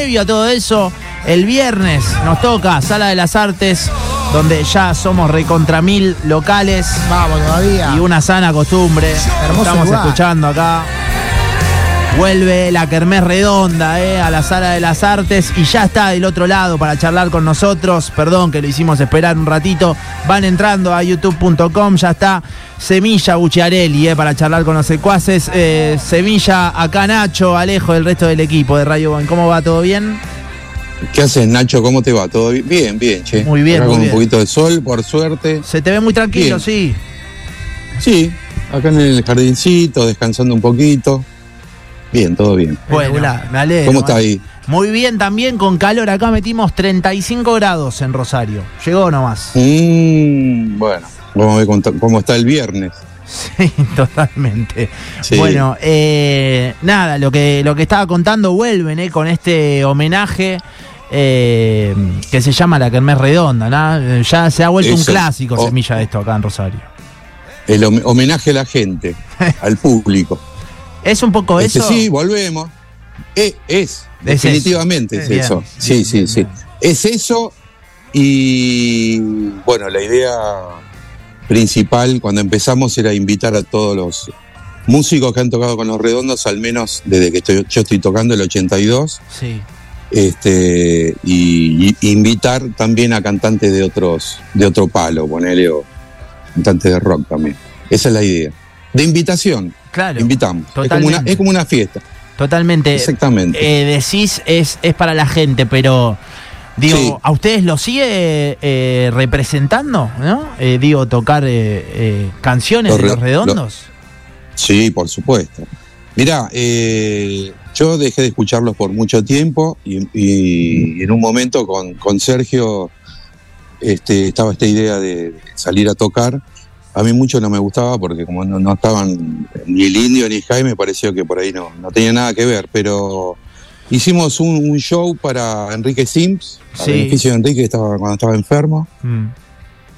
previo a todo eso, el viernes nos toca Sala de las Artes, donde ya somos recontra mil locales. Vamos todavía. Y una sana costumbre. Hermoso Estamos lugar. escuchando acá. Vuelve la Kermés Redonda eh, a la Sala de las Artes y ya está del otro lado para charlar con nosotros. Perdón que lo hicimos esperar un ratito. Van entrando a youtube.com, ya está Semilla Buchiarelli eh, para charlar con los secuaces. Eh, Semilla, acá Nacho, Alejo, el resto del equipo de Radio Boy. ¿Cómo va? ¿Todo bien? ¿Qué haces, Nacho? ¿Cómo te va? ¿Todo bien? Bien, bien, che. Muy bien, Acá muy con bien. un poquito de sol, por suerte. Se te ve muy tranquilo, Bien. sí. Sí, acá en el jardincito, descansando un poquito. Bien, todo bien. Bueno, me alegro. ¿Cómo está eh. ahí? Muy bien también, con calor. Acá metimos 35 grados en Rosario. Llegó nomás. Mm, bueno, vamos a ver cómo, está el viernes. Sí, totalmente. Sí. Bueno, eh, nada, lo que, lo que estaba contando vuelven eh, con este homenaje eh, que se llama La Kermés Redonda. ¿no? Eh, Ya se ha vuelto un clásico Oh. semilla de esto acá en Rosario. El hom- homenaje a la gente, al público. ¿Es un poco Este, eso? sí, volvemos. Eh, es, Es definitivamente eso. es Bien, eso. bien, Sí, sí, bien, sí. Es eso y bueno, la idea principal cuando empezamos era invitar a todos los músicos que han tocado con los redondos, al menos desde que estoy- yo estoy tocando el 82, Sí. este, y, y invitar también a cantantes de otros, de otro palo, ponele, o cantantes de rock también. Esa es la idea. De invitación, Claro. invitamos. Es como, una, Totalmente. es como una fiesta. Totalmente. Exactamente. Eh, decís es, es para la gente, pero digo, Sí. ¿a ustedes lo sigue eh, representando? ¿No? Eh, digo, tocar canciones Los de los redondos. Sí, por supuesto. Mirá, eh, yo dejé de escucharlos por mucho tiempo y, y en un momento con, con Sergio este, estaba esta idea de salir a tocar. A mí mucho no me gustaba porque como no, no estaban ni el indio ni Jaime, pareció que por ahí no, no tenía nada que ver, pero hicimos un, un show para Enrique Sims, a Sí. beneficio de Enrique que estaba, cuando estaba enfermo. Mm.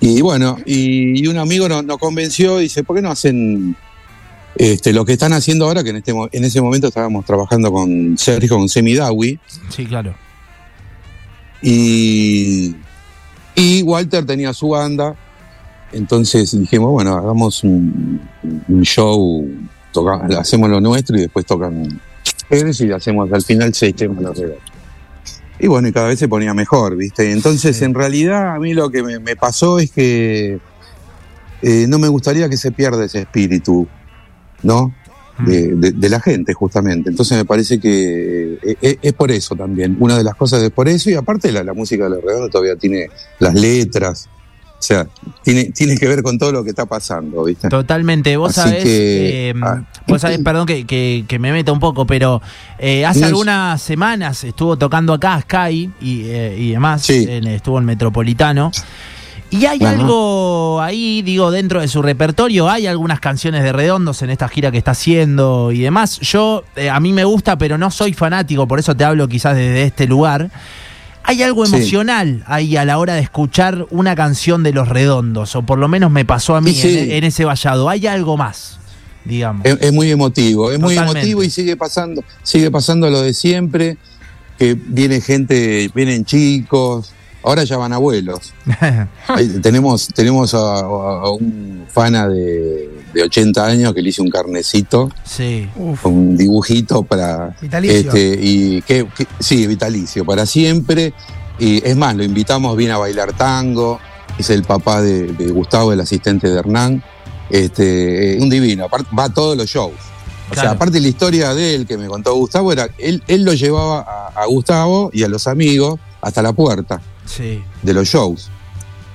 Y bueno, y, y un amigo nos, nos convenció y dice, ¿por qué no hacen este, lo que están haciendo ahora? Que en, este, en ese momento estábamos trabajando con Sergio, con Semidawi, Sí, claro. y, y Walter tenía su banda. Entonces dijimos, bueno, hagamos un, un show, toca- hacemos lo nuestro y después tocan ustedes y hacemos al final seis temas los. Y bueno, y cada vez se ponía mejor, ¿viste? Entonces, en realidad, a mí lo que me, me pasó es que eh, no me gustaría que se pierda ese espíritu, ¿no? Mm. De, de- de la gente, justamente. Entonces, me parece que eh, eh, es por eso también. Una de las cosas es por eso, y aparte, la, la música de los redondos todavía tiene las letras. O sea, tiene, tiene que ver con todo lo que está pasando, ¿viste? Totalmente. Vos Así sabés, que, eh, ah. vos sabés, perdón que, que- que me meta un poco, pero eh, hace No, algunas semanas estuvo tocando acá Sky y, eh, y demás, Sí. estuvo en Metropolitano. Y hay Ajá. algo ahí, digo, dentro de su repertorio, hay algunas canciones de Redondos en esta gira que está haciendo y demás. Yo, eh, a mí me gusta, pero no soy fanático, por eso te hablo quizás desde este lugar. Hay algo Sí. emocional ahí a la hora de escuchar una canción de Los Redondos, o por lo menos me pasó a mí Sí, en, en ese vallado. Hay algo más, digamos. Es, es muy emotivo, es muy emotivo y sigue pasando, sigue pasando lo de siempre, que viene gente, vienen chicos, ahora ya van abuelos. Ahí tenemos, tenemos a, un fana de, de 80 años que le hice un carnecito, sí. Uf, un dibujito para vitalicio. este, y que, que- sí, vitalicio, para siempre. Y es más, lo invitamos, viene a bailar tango, es el papá de, de Gustavo, el asistente de Hernán. Este, un divino, aparte va a todos los shows. O Claro. sea, aparte la historia de él que me contó Gustavo era, él, él lo llevaba a, a Gustavo y a los amigos hasta la puerta Sí. de los shows.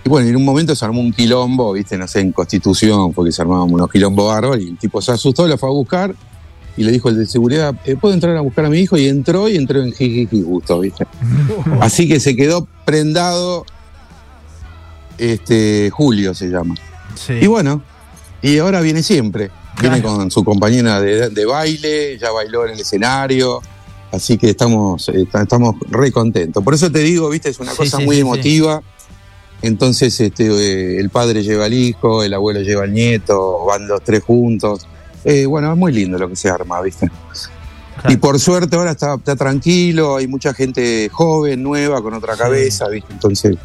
Y bueno, en un momento se armó un quilombo, viste, no sé, en Constitución, porque se armaban unos quilombos bárbaros, y el tipo se asustó, lo fue a buscar, y le dijo el de seguridad, "Eh, ¿puedo entrar a buscar a mi hijo? Y entró y entró en jijiji justo, viste. Así que se quedó prendado, este, Julio se llama. sí. Y bueno, y ahora viene siempre. Viene Claro. con su compañera de, de baile, ya bailó en el escenario. Así que estamos, eh, ta- estamos re contentos. Por eso te digo, viste, es una Sí, cosa sí, muy sí, emotiva. Entonces, este, eh, el padre lleva al hijo, el abuelo lleva al nieto, van los tres juntos. Eh, bueno, es muy lindo lo que se arma, ¿viste? Y por suerte ahora está, está, tranquilo, hay mucha gente joven, nueva, con otra cabeza, ¿viste? Entonces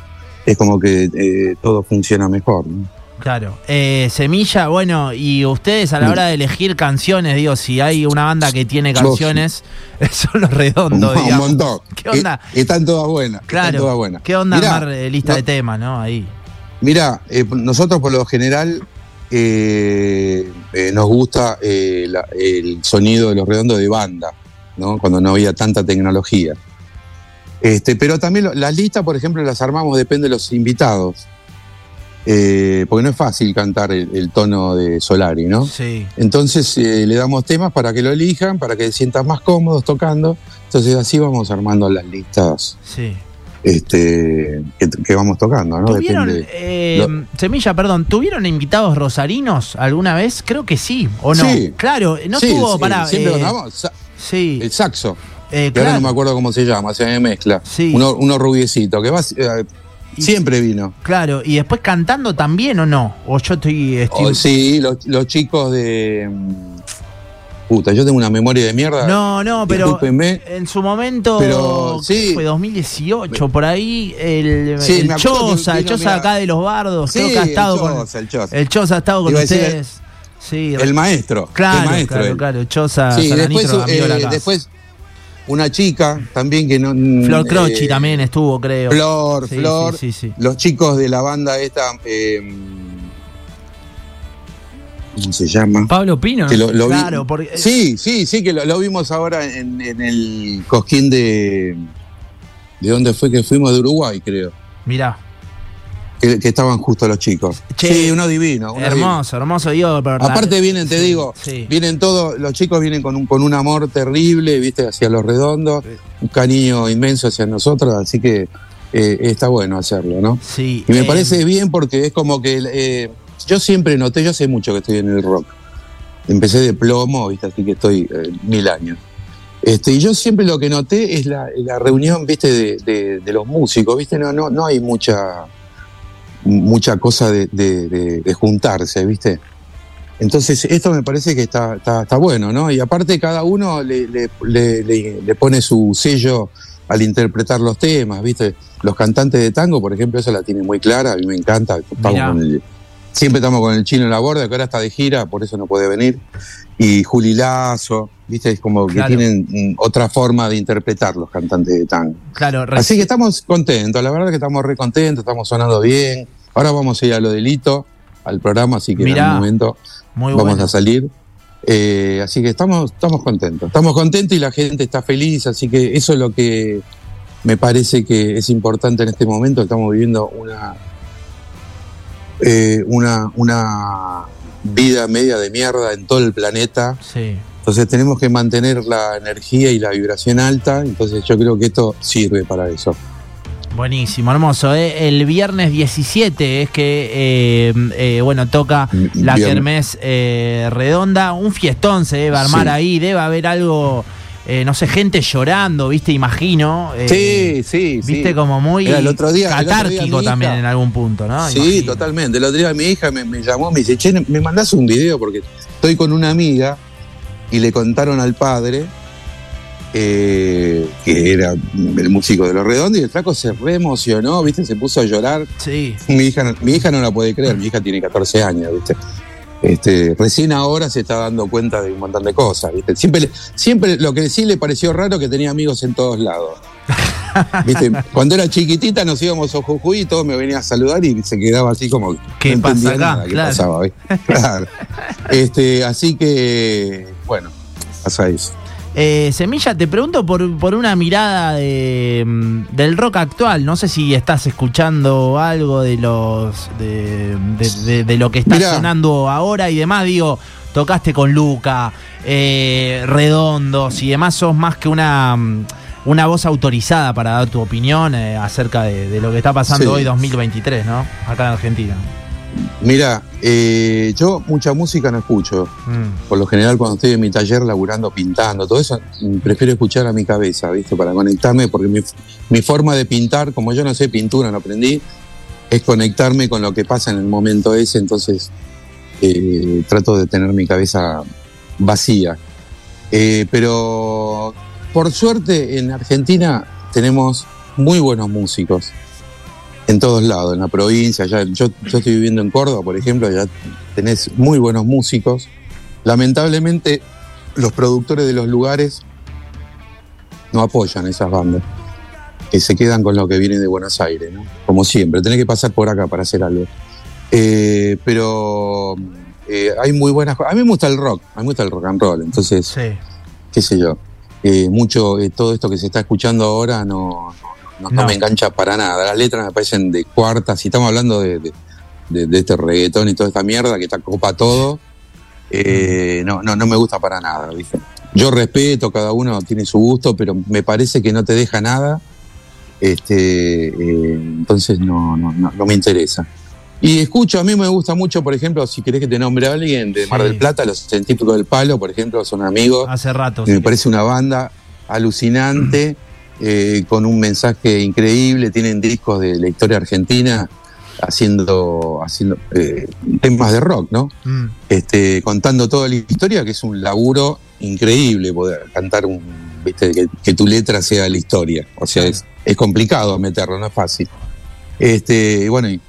es como que eh, todo funciona mejor. ¿no? Claro. Eh, Semilla, bueno, y ustedes a la hora de elegir canciones, digo, si hay una banda que tiene canciones, son los redondos, un, digamos. Un montón. ¿Qué onda? Y, están todas buenas. Claro. Están todas buenas. ¿Qué onda Mirá, armar eh, lista no- de temas, no? Ahí. Mira, eh, nosotros por lo general eh, eh, nos gusta eh, la- el sonido de los redondos de banda, ¿no? Cuando no había tanta tecnología. Este, pero también lo- las listas, por ejemplo, las armamos, depende de los invitados. Eh, porque no es fácil cantar el, el tono de Solari, ¿no? Sí. Entonces eh, le damos temas para que lo elijan, para que se sientan más cómodos tocando. Entonces así vamos armando las listas Sí. este, que, que vamos tocando, ¿no? ¿Tuvieron, Depende. eh, Lo- Semilla, perdón, ¿tuvieron invitados rosarinos alguna vez? Creo que sí, ¿o no? Sí. Claro, no Sí, tuvo, sí, pará, siempre eh. Sa- Sí, El saxo, que ahora claro. no me acuerdo cómo se llama, se me mezcla. Sí. Uno, uno rubiecito, que va, Y- siempre vino. Claro, y después cantando también o no? O yo estoy. estoy- Oh, sí, los, los chicos de. mm, Puta, yo tengo una memoria de mierda. No, no, pero en su momento, Pero, ¿qué sí. fue 2018, por ahí, el, Sí, el Choza, el Choza acá de los bardos, Sí, creo que ha estado el con. Choza, el Choza. El Choza ha estado con ustedes. sí, El maestro. claro, el maestro. claro, claro, Choza, Sí, Salanitro, eh, después una chica también que no. Flor Croci eh, también estuvo, creo. Flor, Sí, Flor. Sí, sí. Los chicos de la banda esta. eh, ¿Cómo se llama? Pablo Pino. Que lo, lo vi- Claro, porque- Sí, sí, sí, que lo, lo vimos ahora en, en el cosquín de. ¿De dónde fue que fuimos? De Uruguay, creo. Mirá, Que, que estaban justo los chicos. Che, sí, uno divino. uno divino. hermoso, hermoso, digo. pero- Aparte vienen, te Sí, digo, sí. vienen todos, los chicos vienen con un, con un amor terrible, viste, hacia los redondos, un cariño inmenso hacia nosotros, así que eh, está bueno hacerlo, ¿no? Sí, Y me eh, parece bien porque es como que eh, yo siempre noté, yo hace mucho que estoy en el rock. Empecé de plomo, ¿viste? así que estoy mil años. Este, y yo siempre lo que noté es la, la reunión, viste, de, de- de los músicos, viste, no, no, no hay mucha, mucha cosa de, de- de- de juntarse, viste. Entonces, esto me parece que está, está, está bueno, ¿no? Y aparte cada uno le, le- le- le- le pone su sello al interpretar los temas, ¿viste? Los cantantes de tango, por ejemplo, eso la tienen muy clara, a mí me encanta. Estamos con el- siempre estamos con el chino en la borda, que ahora está de gira, por eso no puede venir. Y Juli Lazo, ¿viste? Es como que Claro. tienen mm, otra forma de interpretar los cantantes de tango. Claro, Así que estamos contentos, la verdad que estamos re contentos, estamos sonando bien. Ahora vamos a ir a lo delito, al programa, así que en algún momento muy vamos bueno. a salir. Eh, así que estamos, estamos contentos. Estamos contentos y la gente está feliz, así que eso es lo que me parece que es importante en este momento. Estamos viviendo una, eh, una, una vida media de mierda en todo el planeta. Sí. Entonces tenemos que mantener la energía y la vibración alta. Entonces yo creo que esto sirve para eso. Buenísimo, hermoso. ¿eh? El viernes 17 es que, eh, eh, bueno, toca la Viernes. Kermés eh, Redonda. Un fiestón se debe armar Sí. ahí. Debe haber algo, eh, no sé, gente llorando, ¿viste? Imagino. eh, sí, sí, Viste, sí. como muy Mira, el otro día- el otro día catártico mi también hija- en algún punto, ¿no? Sí, Imagino. totalmente. El otro día mi hija me, me llamó, me dice, che, me mandás un video porque estoy con una amiga y le contaron al padre eh, que era el músico de Los Redondos y el flaco se re emocionó, ¿viste? Se puso a llorar. Sí, Mi hija, mi hija no la puede creer, mi hija tiene 14 años, ¿viste? Este, recién ahora se está dando cuenta de un montón de cosas, ¿viste? Siempre, siempre lo que sí le pareció raro que tenía amigos en todos lados. ¿Viste? Cuando era chiquitita nos íbamos a Jujuy y todo me venía a saludar y se quedaba así como ¿Qué no pasa acá? nada Claro. pasaba. Este, así que, bueno, pasa eso. Eh, Semilla, te pregunto por, por una mirada de, mm, del rock actual. No sé si estás escuchando algo de los de, de- de- de lo que está Mirá. sonando ahora y demás. Digo, tocaste con Luca, eh, Redondos y demás. Sos más que una, mm, una voz autorizada para dar tu opinión eh, acerca de, de lo que está pasando Sí. hoy 2023, ¿no? Acá en Argentina. Mira, eh, yo mucha música no escucho. Mm, Por lo general, cuando estoy en mi taller laburando, pintando, todo eso, mm, prefiero escuchar a mi cabeza, ¿viste? Para conectarme, porque mi, mi forma de pintar, como yo no sé pintura, no aprendí, es conectarme con lo que pasa en el momento ese, entonces eh, trato de tener mi cabeza vacía. Eh, pero por suerte en Argentina tenemos muy buenos músicos en todos lados, en la provincia. Ya, yo, yo estoy viviendo en Córdoba, por ejemplo, ya tenés muy buenos músicos. Lamentablemente los productores de los lugares no apoyan esas bandas, que se quedan con lo que viene de Buenos Aires, ¿no? Como siempre, tenés que pasar por acá para hacer algo. Eh, pero eh, hay muy buenas A mí me gusta el rock, a mí me gusta el rock and roll, entonces, Sí. qué sé yo. Eh, mucho, eh, todo esto que se está escuchando ahora no, no, no No. me engancha para nada. Las letras me parecen de cuarta. Si estamos hablando de, de- de- de este reggaetón y toda esta mierda que está copa todo, eh, no, no, no me gusta para nada, ¿viste? Yo respeto, cada uno tiene su gusto, pero me parece que no te deja nada. Este, eh, entonces no, no, no, me interesa. Y escucho, a mí me gusta mucho, por ejemplo, si querés que te nombre a alguien de Mar Sí. del Plata, los científicos del palo, por ejemplo, son amigos. Hace rato. Me sí. parece una banda alucinante, eh, con un mensaje increíble. Tienen discos de la historia argentina haciendo, haciendo eh, temas de rock, ¿no? Mm. Este, contando toda la historia, que es un laburo increíble poder cantar un, viste, que, que tu letra sea la historia. O sea, es, es complicado meterlo, no es fácil. Este, bueno, y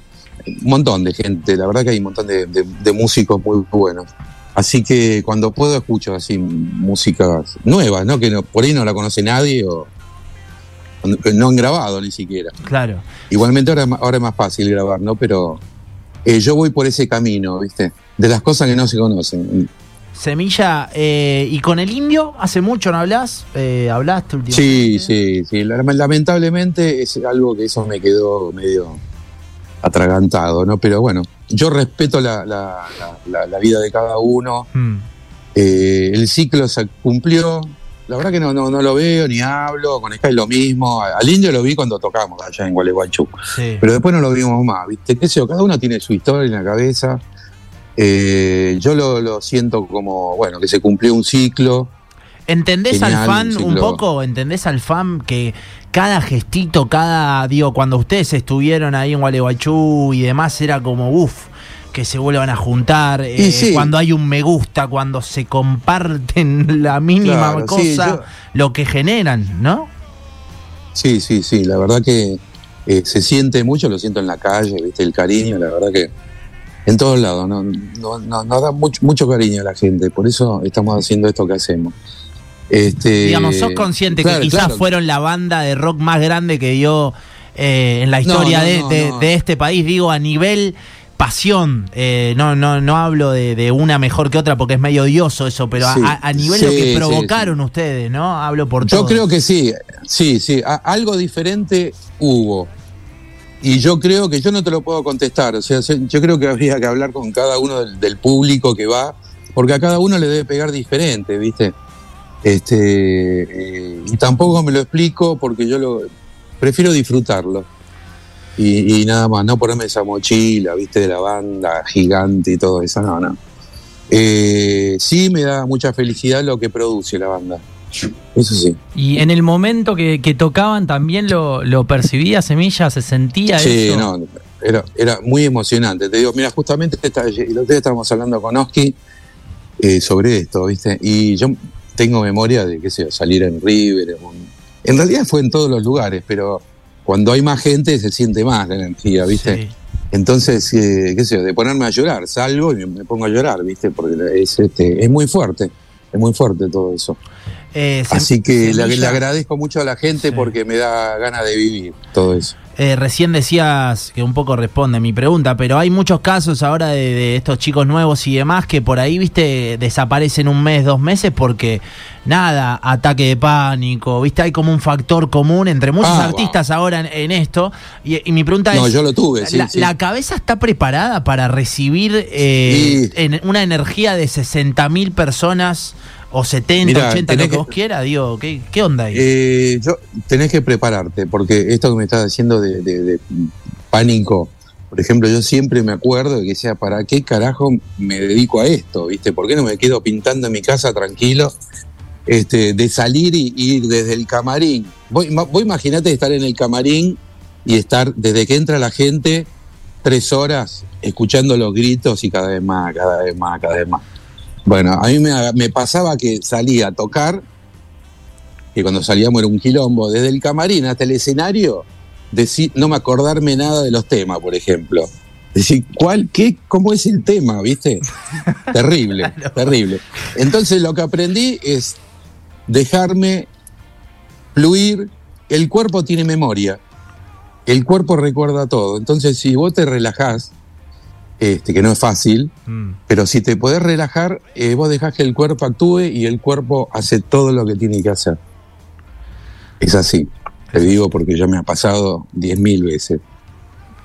un montón de gente, la verdad que hay un montón de, de- de músicos muy buenos. Así que cuando puedo escucho así músicas nuevas, ¿no? Que no- por ahí no la conoce nadie o no han grabado ni siquiera. Claro. Igualmente ahora, ahora es más fácil grabar, ¿no? Pero eh, yo voy por ese camino, ¿viste? De las cosas que no se conocen. Semilla, eh, ¿y con el indio hace mucho no hablas? Eh, ¿Hablaste últimamente? Sí, sí, sí. La- Lamentablemente es algo que eso me quedó medio atragantado, ¿no? Pero bueno, yo respeto la, la- la- la- la vida de cada uno. Mm. El ciclo se cumplió. La verdad que no, no, no lo veo ni hablo. Con Sky lo mismo. Al indio lo vi cuando tocamos allá en Gualeguaychú. Sí. Pero después no lo vimos más, ¿viste? ¿Qué sé yo? Cada uno tiene su historia en la cabeza. Eh, yo lo, lo siento como, bueno, que se cumplió un ciclo. ¿Entendés Genial, al fan un un poco? ¿Entendés al fan que cada gestito, cada, digo, cuando ustedes estuvieron ahí en Gualeguaychú y demás, era como, uff, que se vuelvan a juntar, eh, sí. cuando hay un me gusta, cuando se comparten la mínima Claro, cosa, sí, yo- lo que generan, ¿no? Sí, sí, sí. La verdad que eh, se siente mucho, lo siento en la calle, ¿viste? El cariño, la verdad que en todos lados, ¿no? no, no- nos da mucho, mucho cariño a la gente. Por eso estamos haciendo esto que hacemos. Este, Digamos, sos consciente claro, que quizás claro. fueron la banda de rock más grande que dio eh, en la historia no, de, no, de- no. de este país, digo, a nivel pasión. Eh, no, no, no hablo de, de una mejor que otra porque es medio odioso eso, pero a- Sí, a, a nivel lo sí, que sí, provocaron ustedes, ¿no? Hablo por Yo todos. creo que sí, sí, sí. A- algo diferente hubo. Y yo creo que yo no te lo puedo contestar. O sea, se- yo creo que habría que hablar con cada uno del, del público que va, porque a cada uno le debe pegar diferente, ¿viste? Este, eh, y tampoco me lo explico porque yo lo prefiero disfrutarlo. Y, y nada más, no ponerme esa mochila, ¿viste? De la banda gigante y todo eso. No, no. Eh, sí me da mucha felicidad lo que produce la banda. Eso sí. Y en el momento que, que tocaban también lo, lo percibía Semilla, se sentía Sí, eso. no, era, era muy emocionante. Te digo, mira, justamente esta- el otro día estábamos hablando con Oski eh, sobre esto, ¿viste? Y yo tengo memoria de, qué sé yo, salir en River. en- En realidad fue en todos los lugares, pero cuando hay más gente se siente más la energía, ¿viste? Sí. Entonces, eh, qué sé yo, de ponerme a llorar, salgo y me, pongo a llorar, ¿viste? Porque es, este, es muy fuerte, es muy fuerte todo eso. Eh, Así que le, agradezco mucho a la gente Sí. porque me da ganas de vivir todo eso. Eh, recién decías que un poco responde mi pregunta, pero hay muchos casos ahora de, de estos chicos nuevos y demás que por ahí, viste, desaparecen un mes, dos meses porque nada, ataque de pánico, viste, hay como un factor común entre muchos Ah, artistas ahora en, en esto. Y, y mi pregunta No, es, yo lo tuve, sí, la, sí. la cabeza está preparada para recibir eh, Sí. en una energía de 60 mil personas o 70, Mirá, 80, lo que que- vos quieras? Digo, ¿qué, qué onda ahí? Eh, yo tenés que prepararte, porque esto que me estás diciendo de, de- de pánico, por ejemplo, yo siempre me acuerdo de que decía, ¿para qué carajo me dedico a esto? ¿Viste? ¿Por qué no me quedo pintando en mi casa tranquilo? Este, de salir y ir desde el camarín. Vos, ima- vos imaginate estar en el camarín y estar desde que entra la gente tres horas escuchando los gritos y cada vez más, cada vez más, cada vez más. Bueno, a mí me, me pasaba que salía a tocar, que cuando salíamos era un quilombo, desde el camarín hasta el escenario, decir, no me acordarme nada de los temas, por ejemplo. Decir, ¿cuál, qué, cómo es el tema, viste? terrible, terrible. Entonces lo que aprendí es dejarme fluir. El cuerpo tiene memoria. El cuerpo recuerda todo. Entonces, si vos te relajás, este, que no es fácil, Mm. pero si te podés relajar, eh, vos dejás que el cuerpo actúe y el cuerpo hace todo lo que tiene que hacer. Es así. Te digo porque ya me ha pasado diez mil veces.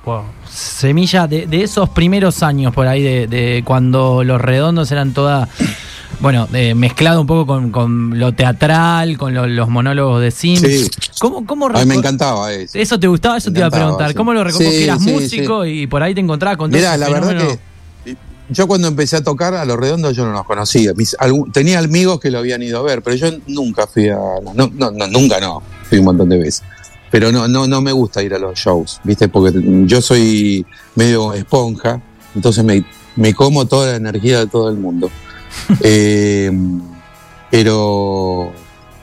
Wow. Semilla, de, de esos primeros años por ahí, de, de cuando los redondos eran toda, bueno, eh, mezclado un poco con, con lo teatral, con lo- los monólogos de Sims. Sí. ¿Cómo, cómo A mí me encantaba eso. ¿Eso te gustaba? Eso Me te iba a preguntar. sí. ¿Cómo lo recordás? Sí, eras músico y por ahí te encontrabas con todo Mira, la verdad que yo cuando empecé a tocar a los redondos yo no los conocía. Mis- algún- tenía amigos que lo habían ido a ver, pero yo nunca fui a. No, no, no, nunca no. Fui un montón de veces. Pero no, no, no me gusta ir a los shows, ¿viste? Porque yo soy medio esponja, entonces me, me como toda la energía de todo el mundo. Eh, pero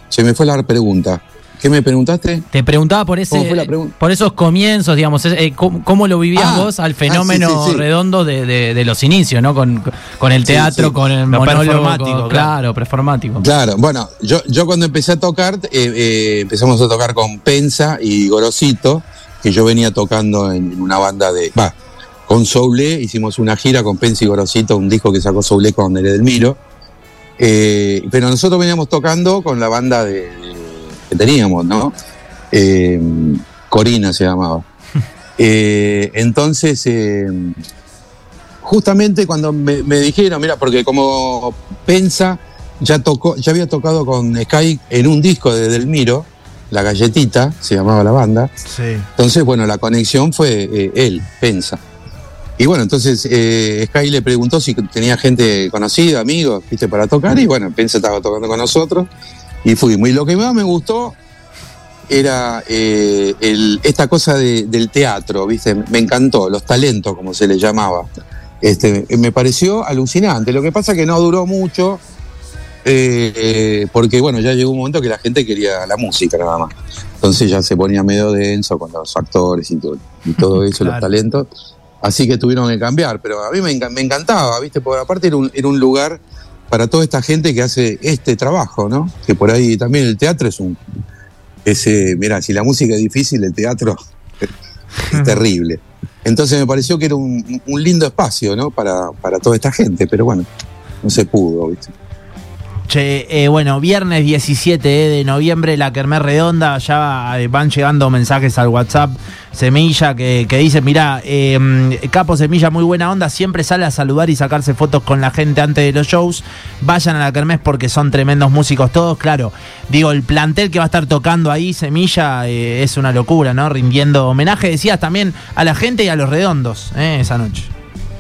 se me fue la pregunta. ¿Qué me preguntaste? Te preguntaba por ese, ¿Cómo fue la pregunta? por esos comienzos, digamos, eh, ¿cómo, cómo lo vivías Ah, vos al ah, fenómeno sí, sí, sí. redondo de, de- de los inicios, ¿no? Con, con el teatro, sí. con el Lo monólogo, performático, con- claro. performático. Claro, bueno, yo, yo cuando empecé a tocar, eh, eh, empezamos a tocar con Pensa y Gorosito, que yo venía tocando en, en una banda de. Con Soule, hicimos una gira con Pensa y Gorosito, un disco que sacó Soule con el Edelmiro. Eh, pero nosotros veníamos tocando con la banda de, de- que teníamos, ¿no? Eh, Corina se llamaba. Eh, entonces, justamente cuando me, me dijeron, mira, porque como Pensa ya tocó, ya había tocado con Sky en un disco de Delmiro, La Galletita, se llamaba la banda. Sí. Entonces, bueno, la conexión fue él, Pensa. Y bueno, entonces eh, Sky le preguntó si tenía gente conocida, amigos, viste, para tocar. Y bueno, Pensa estaba tocando con nosotros. Y fuimos. Y lo que más me gustó era eh, el- esta cosa de- del teatro, viste, me encantó, los talentos, como se le llamaba. Este, me pareció alucinante. Lo que pasa que no duró mucho. eh, eh, porque bueno, ya llegó un momento que la gente quería la música nada más. Entonces ya se ponía medio denso con los actores y todo, y todo eso, los talentos. Así que tuvieron que cambiar, pero a mí me, me encantaba, ¿viste? Porque aparte era un, era un lugar para toda esta gente que hace este trabajo, ¿no? Que por ahí también el teatro es un... Ese, mira, si la música es difícil, el teatro es terrible. Entonces me pareció que era un, un lindo espacio, ¿no? Para, para toda esta gente, pero bueno, no se pudo, ¿viste? Che, eh, bueno, viernes 17 eh, de noviembre, la Kermés Redonda, ya eh, van llegando mensajes al WhatsApp. Semilla que, que dice, mirá, eh, Capo Semilla, muy buena onda, siempre sale a saludar y sacarse fotos con la gente antes de los shows. Vayan a la Kermés porque son tremendos músicos todos, claro. Digo, el plantel que va a estar tocando ahí, Semilla, eh, es una locura, ¿no? Rindiendo homenaje, decías también a la gente y a los redondos, esa noche.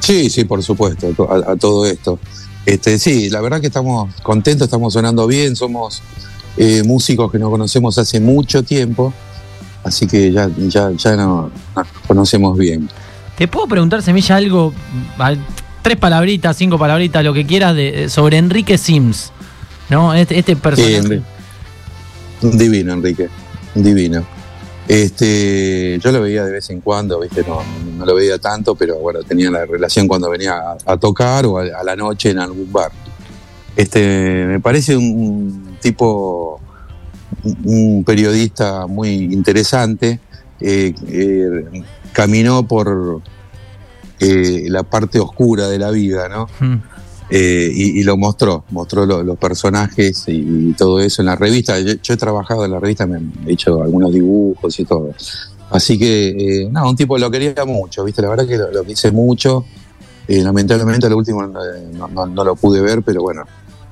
Sí, sí, por supuesto, a to- a, a todo esto. Este, sí, la verdad que estamos contentos, estamos sonando bien, somos eh, músicos que nos conocemos hace mucho tiempo, así que ya, ya, ya no- nos conocemos bien. ¿Te puedo preguntar, Semilla, algo, al- tres palabritas, cinco palabritas, lo que quieras, de, sobre Enrique Sims? ¿No? Este, este Sí, personaje. Un divino, Enrique, divino. Este, yo lo veía de vez en cuando, viste, no, lo veía tanto, pero bueno, tenía la relación cuando venía a, tocar o a, la noche en algún bar. Este, me parece un, tipo, un, periodista muy interesante. eh, eh, caminó por eh, la parte oscura de la vida, ¿no? Mm. Eh, y, lo mostró, mostró lo- los personajes y, todo eso en la revista. Yo, he trabajado en la revista, me he hecho algunos dibujos y todo. Así que, eh, no, un tipo lo quería mucho, ¿viste? La verdad que lo, lo quise mucho. Eh, lamentablemente, lo último no, lo pude ver, pero bueno,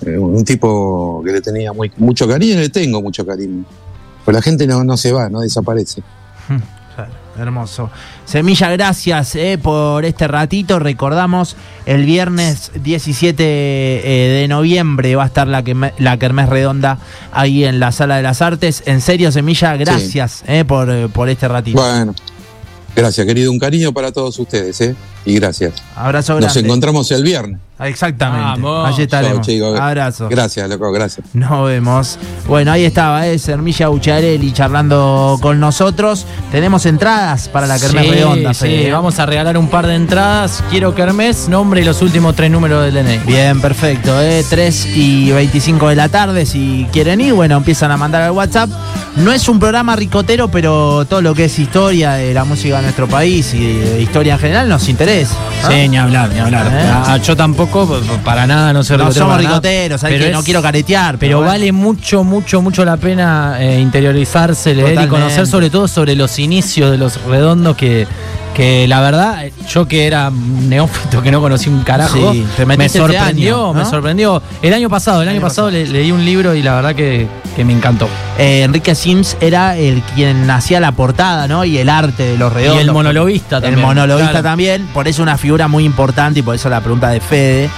un, tipo que le tenía muy, mucho cariño y le tengo mucho cariño. Pues la gente no, no se va, no desaparece. Hermoso. Semilla, gracias eh, por este ratito. Recordamos, el viernes 17 eh, de noviembre va a estar la, queme- la Kermés Redonda ahí en la Sala de las Artes. En serio, Semilla, gracias eh, por, por este ratito. Bueno, gracias, querido. Un cariño para todos ustedes, ¿eh? Y gracias. Abrazo Nos encontramos el viernes. Exactamente. Vamos. Allí estaremos. Chau. Abrazo. Gracias, loco, gracias. Nos vemos. Bueno, ahí estaba, eh, Sermilla Bucharelli charlando con nosotros. Tenemos entradas para la Kermés Sí, Redonda, sí, Fede, ¿eh? vamos a regalar un par de entradas. Quiero Kermés, nombre y los últimos tres números del DNI. Bien, perfecto. ¿eh? 3 y 25 de la tarde, si quieren ir, bueno, empiezan a mandar al WhatsApp. No es un programa ricotero, pero todo lo que es historia de la música de nuestro país y de historia en general nos interesa. ¿no? Sí, ni hablar, ni hablar. ¿Eh? Ah, yo tampoco, p- p- para nada, no somos ricoteros, ¿sabes Pero que no quiero caretear. Pero vale mucho, mucho, mucho la pena eh, interiorizarse, leer y conocer sobre todo sobre los inicios de los redondos que, que la verdad, yo que era un neófito que no conocí un carajo, Sí, me este sorprendió, año, me sorprendió. El año pasado, el año, año pasado, le- leí un libro y la verdad que, que me encantó. Eh, Enrique Sims era el quien hacía la portada, ¿no? Y el arte de los redondos. Y el monologuista también. El monologuista Claro. también, por eso una figura muy importante y por eso la pregunta de Fede.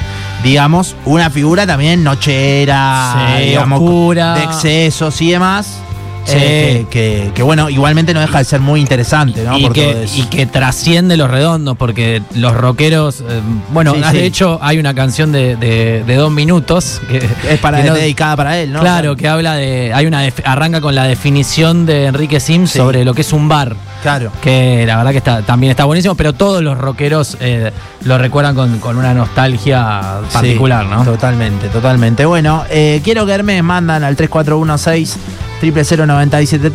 Digamos, una figura también nochera, Sí, digamos, oscura. de excesos y demás. Sí. eh, que, que, que, bueno, igualmente no deja de ser muy interesante, ¿no? y, Por todo que, eso. y que trasciende los redondos, porque los rockeros. eh, bueno, Sí, de sí. hecho, hay una canción de, de- de dos minutos que es para no- dedicada para él, ¿no? Claro, que habla de. Hay una arranca con la definición de Enrique Sims Sí. sobre lo que es un bar. Claro. Que la verdad que está, también está buenísimo, pero todos los rockeros eh, lo recuerdan con, con una nostalgia particular, Sí, ¿no? Totalmente, totalmente. Bueno, eh, quiero que Hermes mandan al 3416 000973